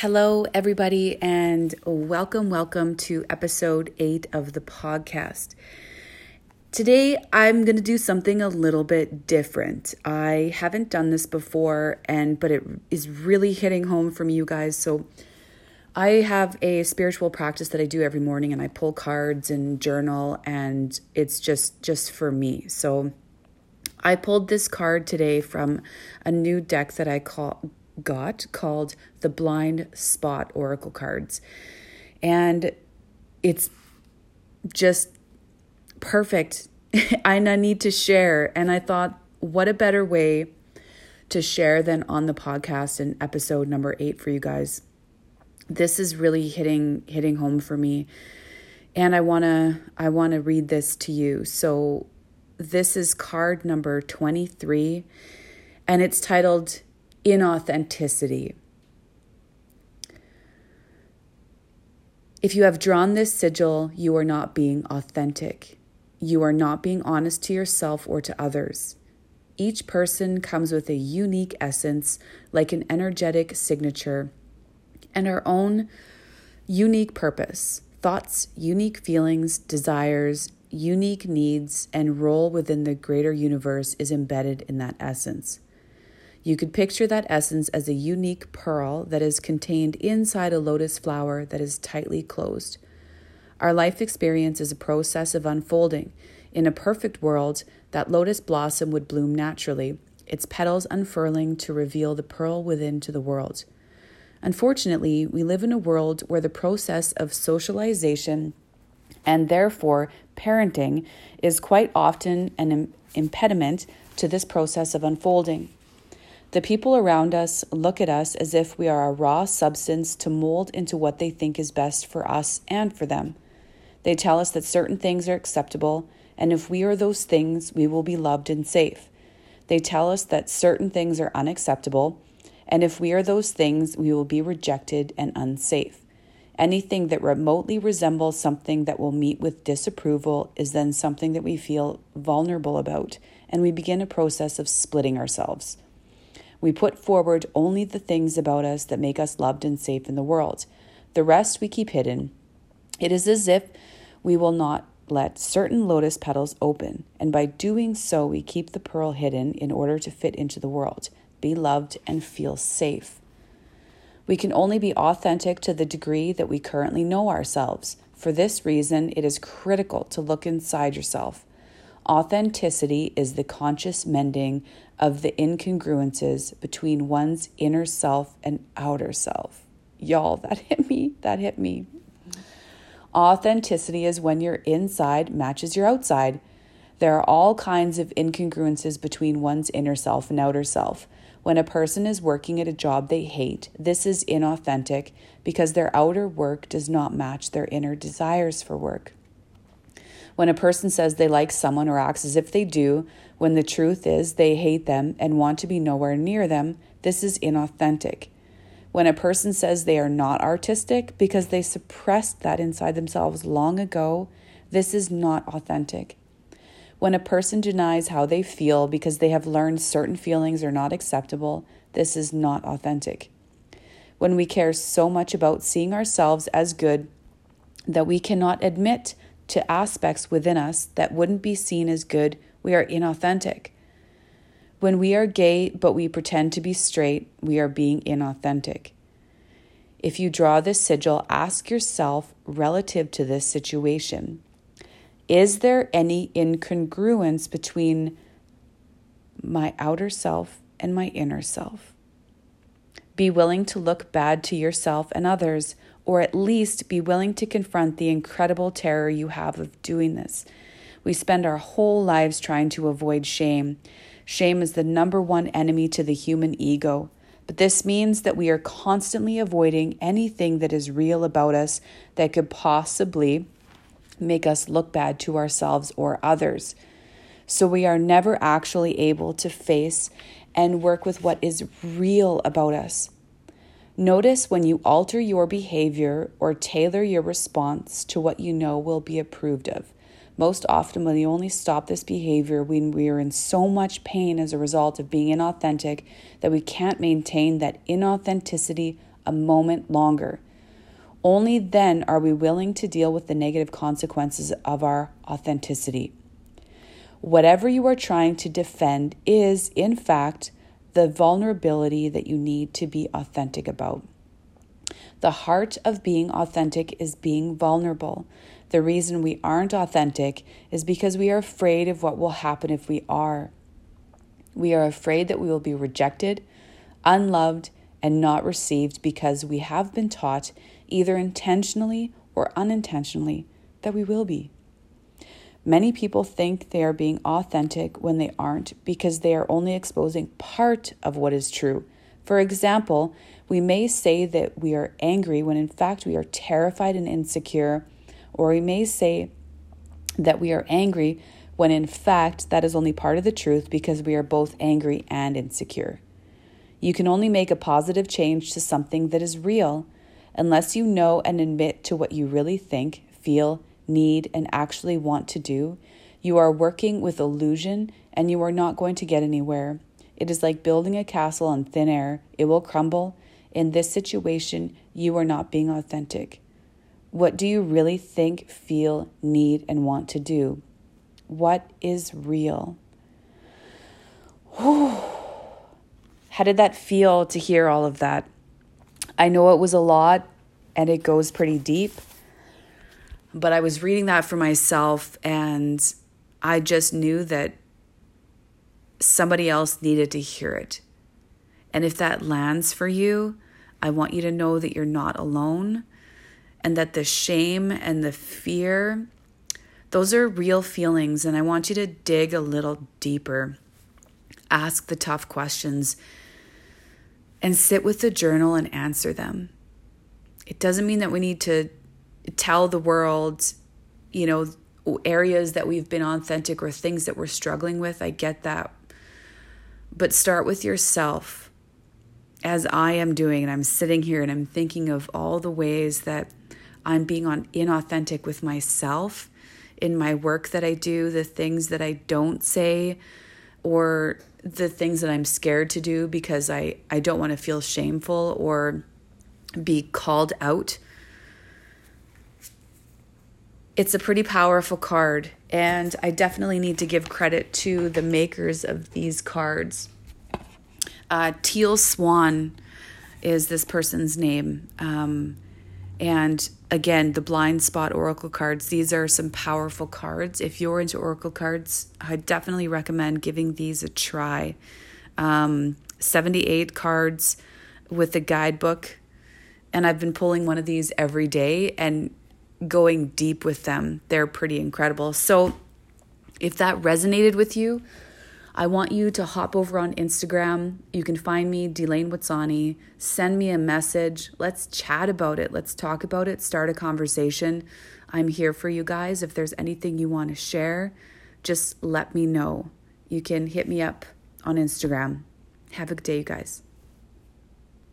Hello, everybody, and welcome, welcome to episode eight of the podcast. Today, I'm going to do something a little bit different. I haven't done this before, and but it is really hitting home from you guys. So, I have a spiritual practice that I do every morning, and I pull cards and journal, and it's just just for me. So, I pulled this card today from a new deck that I call got called the Blind Spot Oracle cards. And it's just perfect. I need to share. And I thought, what a better way to share than on the podcast in episode number eight for you guys. This is really hitting hitting home for me. And I wanna I wanna read this to you. So this is card number 23, and it's titled inauthenticity. If you have drawn this sigil, you are not being authentic. You are not being honest to yourself or to others. Each person comes with a unique essence, like an energetic signature, and our own unique purpose, thoughts, unique feelings, desires, unique needs, and role within the greater universe is embedded in that essence. You could picture that essence as a unique pearl that is contained inside a lotus flower that is tightly closed. Our life experience is a process of unfolding. In a perfect world, that lotus blossom would bloom naturally, its petals unfurling to reveal the pearl within to the world. Unfortunately, we live in a world where the process of socialization and therefore parenting is quite often an impediment to this process of unfolding. The people around us look at us as if we are a raw substance to mold into what they think is best for us and for them. They tell us that certain things are acceptable, and if we are those things, we will be loved and safe. They tell us that certain things are unacceptable, and if we are those things, we will be rejected and unsafe. Anything that remotely resembles something that will meet with disapproval is then something that we feel vulnerable about, and we begin a process of splitting ourselves. We put forward only the things about us that make us loved and safe in the world. The rest we keep hidden. It is as if we will not let certain lotus petals open, and by doing so, we keep the pearl hidden in order to fit into the world, be loved, and feel safe. We can only be authentic to the degree that we currently know ourselves. For this reason, it is critical to look inside yourself. Authenticity is the conscious mending of the incongruences between one's inner self and outer self. Y'all, that hit me. That hit me. Authenticity is when your inside matches your outside. There are all kinds of incongruences between one's inner self and outer self. When a person is working at a job they hate, this is inauthentic because their outer work does not match their inner desires for work. When a person says they like someone or acts as if they do, when the truth is they hate them and want to be nowhere near them, this is inauthentic. When a person says they are not artistic because they suppressed that inside themselves long ago, this is not authentic. When a person denies how they feel because they have learned certain feelings are not acceptable, this is not authentic. When we care so much about seeing ourselves as good that we cannot admit to aspects within us that wouldn't be seen as good, we are inauthentic. When we are gay but we pretend to be straight, we are being inauthentic. If you draw this sigil, ask yourself relative to this situation Is there any incongruence between my outer self and my inner self? Be willing to look bad to yourself and others or at least be willing to confront the incredible terror you have of doing this. We spend our whole lives trying to avoid shame. Shame is the number one enemy to the human ego. But this means that we are constantly avoiding anything that is real about us that could possibly make us look bad to ourselves or others. So we are never actually able to face and work with what is real about us. Notice when you alter your behavior or tailor your response to what you know will be approved of. Most often, we only stop this behavior when we are in so much pain as a result of being inauthentic that we can't maintain that inauthenticity a moment longer. Only then are we willing to deal with the negative consequences of our authenticity. Whatever you are trying to defend is, in fact, the vulnerability that you need to be authentic about. The heart of being authentic is being vulnerable. The reason we aren't authentic is because we are afraid of what will happen if we are. We are afraid that we will be rejected, unloved, and not received because we have been taught, either intentionally or unintentionally, that we will be. Many people think they are being authentic when they aren't because they are only exposing part of what is true. For example, we may say that we are angry when in fact we are terrified and insecure, or we may say that we are angry when in fact that is only part of the truth because we are both angry and insecure. You can only make a positive change to something that is real unless you know and admit to what you really think, feel, need, and actually want to do, you are working with illusion and you are not going to get anywhere. It is like building a castle on thin air, it will crumble. In this situation, you are not being authentic. What do you really think, feel, need, and want to do? What is real? How did that feel to hear all of that? I know it was a lot and it goes pretty deep. But I was reading that for myself and I just knew that somebody else needed to hear it. And if that lands for you, I want you to know that you're not alone and that the shame and the fear, those are real feelings. And I want you to dig a little deeper, ask the tough questions, and sit with the journal and answer them. It doesn't mean that we need to tell the world, you know, areas that we've been authentic or things that we're struggling with. I get that. But start with yourself, as I am doing. And I'm sitting here and I'm thinking of all the ways that I'm being on inauthentic with myself in my work that I do, the things that I don't say, or the things that I'm scared to do because I, I don't want to feel shameful or be called out it's a pretty powerful card, and I definitely need to give credit to the makers of these cards. Uh, Teal Swan is this person's name. Um, and again, the blind spot oracle cards, these are some powerful cards. If you're into oracle cards, I definitely recommend giving these a try. Um, 78 cards with a guidebook. And I've been pulling one of these every day. And going deep with them. They're pretty incredible. So, if that resonated with you, I want you to hop over on Instagram. You can find me, Delane Watsani. Send me a message. Let's chat about it. Let's talk about it. Start a conversation. I'm here for you guys. If there's anything you want to share, just let me know. You can hit me up on Instagram. Have a good day, you guys.